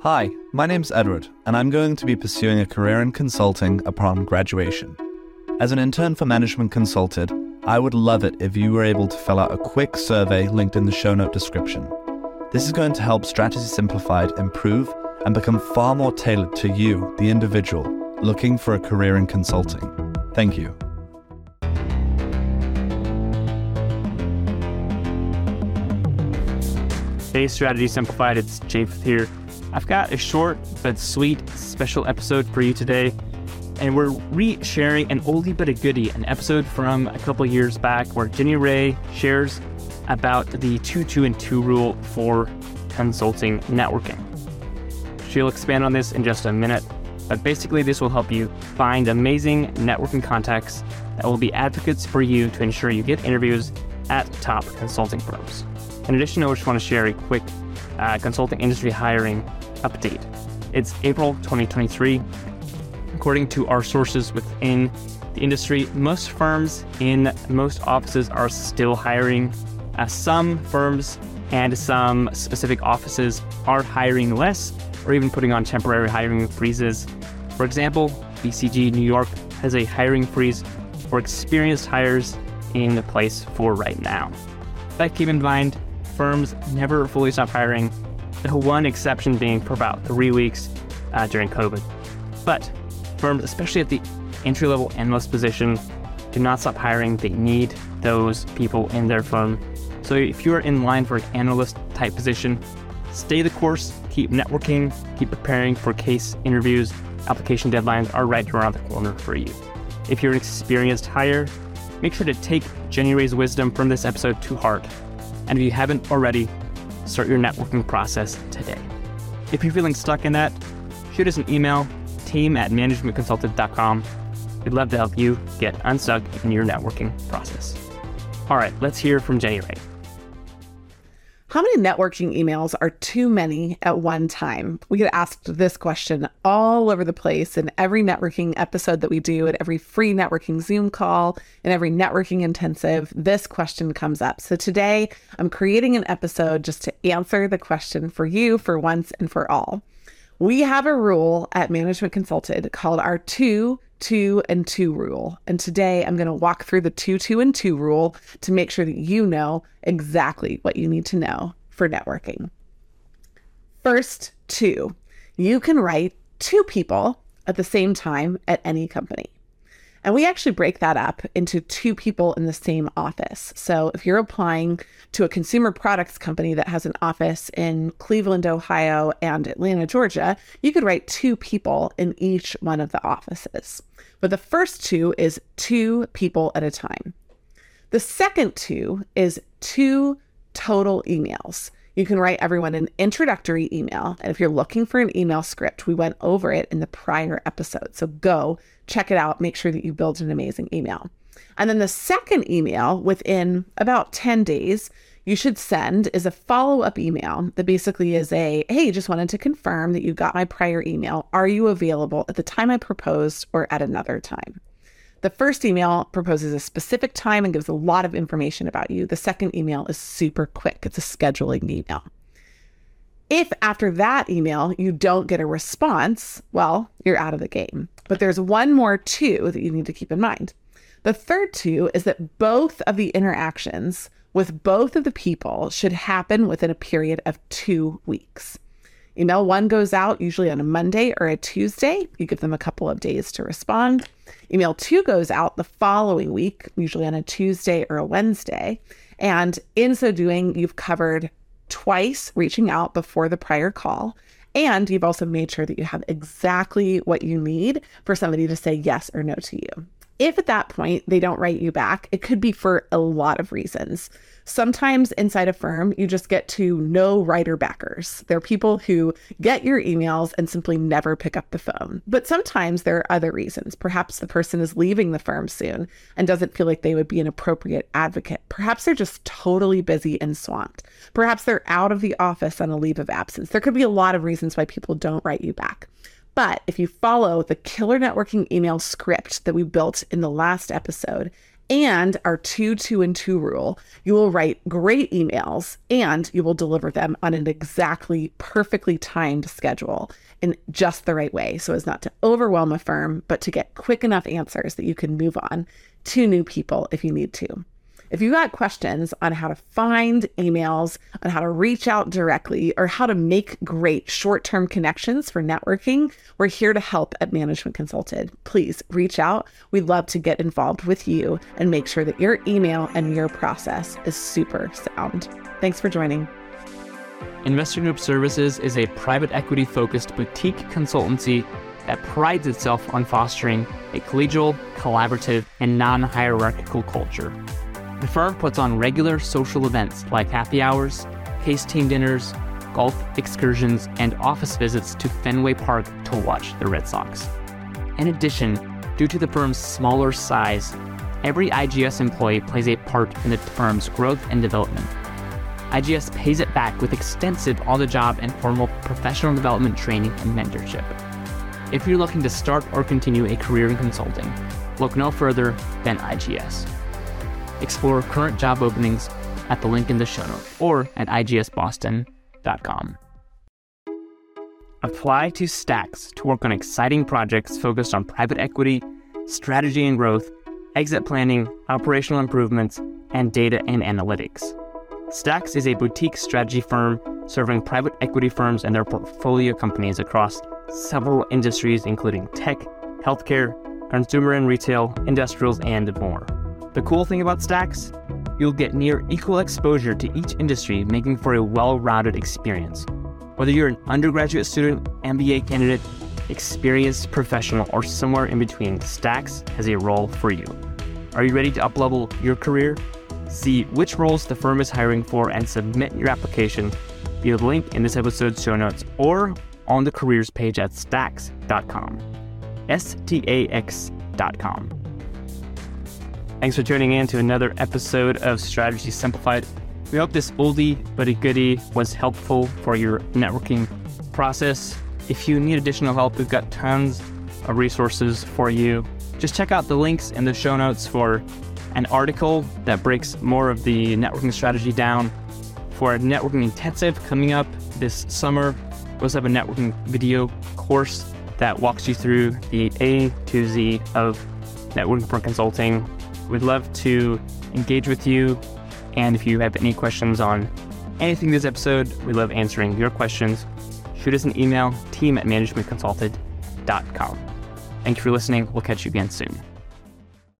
Hi, my name's Edward, and I'm going to be pursuing a career in consulting upon graduation. As an intern for Management Consulted, I would love it if you were able to fill out a quick survey linked in the show note description. This is going to help Strategy Simplified improve and become far more tailored to you, the individual, looking for a career in consulting. Thank you. Hey, Strategy Simplified, it's Japheth here. I've got a short but sweet special episode for you today, and we're re sharing an oldie but a goodie, an episode from a couple years back where Jenny Rae shares about the 2 2 and 2 rule for consulting networking. She'll expand on this in just a minute, but basically, this will help you find amazing networking contacts that will be advocates for you to ensure you get interviews at top consulting firms. In addition, I just want to share a quick uh, consulting industry hiring update. It's April 2023. According to our sources within the industry, most firms in most offices are still hiring. Uh, some firms and some specific offices are hiring less or even putting on temporary hiring freezes. For example, BCG New York has a hiring freeze for experienced hires in place for right now. That keep in mind, firms never fully stop hiring, the one exception being for about three weeks uh, during COVID. But firms, especially at the entry level analyst position, do not stop hiring. They need those people in their firm. So if you're in line for an analyst type position, stay the course, keep networking, keep preparing for case interviews. Application deadlines are right around the corner for you. If you're an experienced hire, make sure to take Jenny Rae's wisdom from this episode to heart and if you haven't already, start your networking process today. If you're feeling stuck in that, shoot us an email, team at managementconsulted.com. We'd love to help you get unstuck in your networking process. All right, let's hear from Jenny Rae. How many networking emails are too many at one time? We get asked this question all over the place in every networking episode that we do, at every free networking Zoom call, and every networking intensive. This question comes up. So today I'm creating an episode just to answer the question for you for once and for all. We have a rule at Management Consulted called our two two and two rule. And today I'm going to walk through the two, two, and two rule to make sure that you know exactly what you need to know for networking. First, two, you can write two people at the same time at any company. And we actually break that up into two people in the same office. So if you're applying to a consumer products company that has an office in Cleveland, Ohio, and Atlanta, Georgia, you could write two people in each one of the offices. But the first two is two people at a time. The second two is two total emails you can write everyone an introductory email. And if you're looking for an email script, we went over it in the prior episode. So go check it out. Make sure that you build an amazing email. And then the second email within about 10 days, you should send is a follow up email that basically is a hey, just wanted to confirm that you got my prior email. Are you available at the time I proposed or at another time? The first email proposes a specific time and gives a lot of information about you. The second email is super quick, it's a scheduling email. If after that email you don't get a response, well, you're out of the game. But there's one more two that you need to keep in mind. The third two is that both of the interactions with both of the people should happen within a period of two weeks. Email one goes out usually on a Monday or a Tuesday. You give them a couple of days to respond. Email two goes out the following week, usually on a Tuesday or a Wednesday. And in so doing, you've covered twice reaching out before the prior call. And you've also made sure that you have exactly what you need for somebody to say yes or no to you. If at that point they don't write you back, it could be for a lot of reasons. Sometimes inside a firm, you just get to no writer backers. They're people who get your emails and simply never pick up the phone. But sometimes there are other reasons. Perhaps the person is leaving the firm soon and doesn't feel like they would be an appropriate advocate. Perhaps they're just totally busy and swamped. Perhaps they're out of the office on a leave of absence. There could be a lot of reasons why people don't write you back. But if you follow the killer networking email script that we built in the last episode and our two, two, and two rule. You will write great emails and you will deliver them on an exactly perfectly timed schedule in just the right way so as not to overwhelm a firm, but to get quick enough answers that you can move on to new people if you need to. If you got questions on how to find emails, on how to reach out directly, or how to make great short term connections for networking, we're here to help at Management Consulted. Please reach out. We'd love to get involved with you and make sure that your email and your process is super sound. Thanks for joining. Investor Group Services is a private equity focused boutique consultancy that prides itself on fostering a collegial, collaborative, and non hierarchical culture. The firm puts on regular social events like happy hours, case team dinners, golf excursions, and office visits to Fenway Park to watch the Red Sox. In addition, due to the firm's smaller size, every IGS employee plays a part in the firm's growth and development. IGS pays it back with extensive on the job and formal professional development training and mentorship. If you're looking to start or continue a career in consulting, look no further than IGS. Explore current job openings at the link in the show notes or at igsboston.com. Apply to Stax to work on exciting projects focused on private equity, strategy and growth, exit planning, operational improvements, and data and analytics. Stax is a boutique strategy firm serving private equity firms and their portfolio companies across several industries, including tech, healthcare, consumer and retail, industrials, and more. The cool thing about Stax, you'll get near equal exposure to each industry, making for a well rounded experience. Whether you're an undergraduate student, MBA candidate, experienced professional, or somewhere in between, Stax has a role for you. Are you ready to uplevel your career? See which roles the firm is hiring for and submit your application via the link in this episode's show notes or on the careers page at stax.com. S T A X.com. Thanks for tuning in to another episode of Strategy Simplified. We hope this oldie but a goodie was helpful for your networking process. If you need additional help, we've got tons of resources for you. Just check out the links in the show notes for an article that breaks more of the networking strategy down. For a networking intensive coming up this summer, we also have a networking video course that walks you through the A to Z of networking for consulting We'd love to engage with you. And if you have any questions on anything this episode, we love answering your questions. Shoot us an email, team at managementconsulted.com. Thank you for listening. We'll catch you again soon.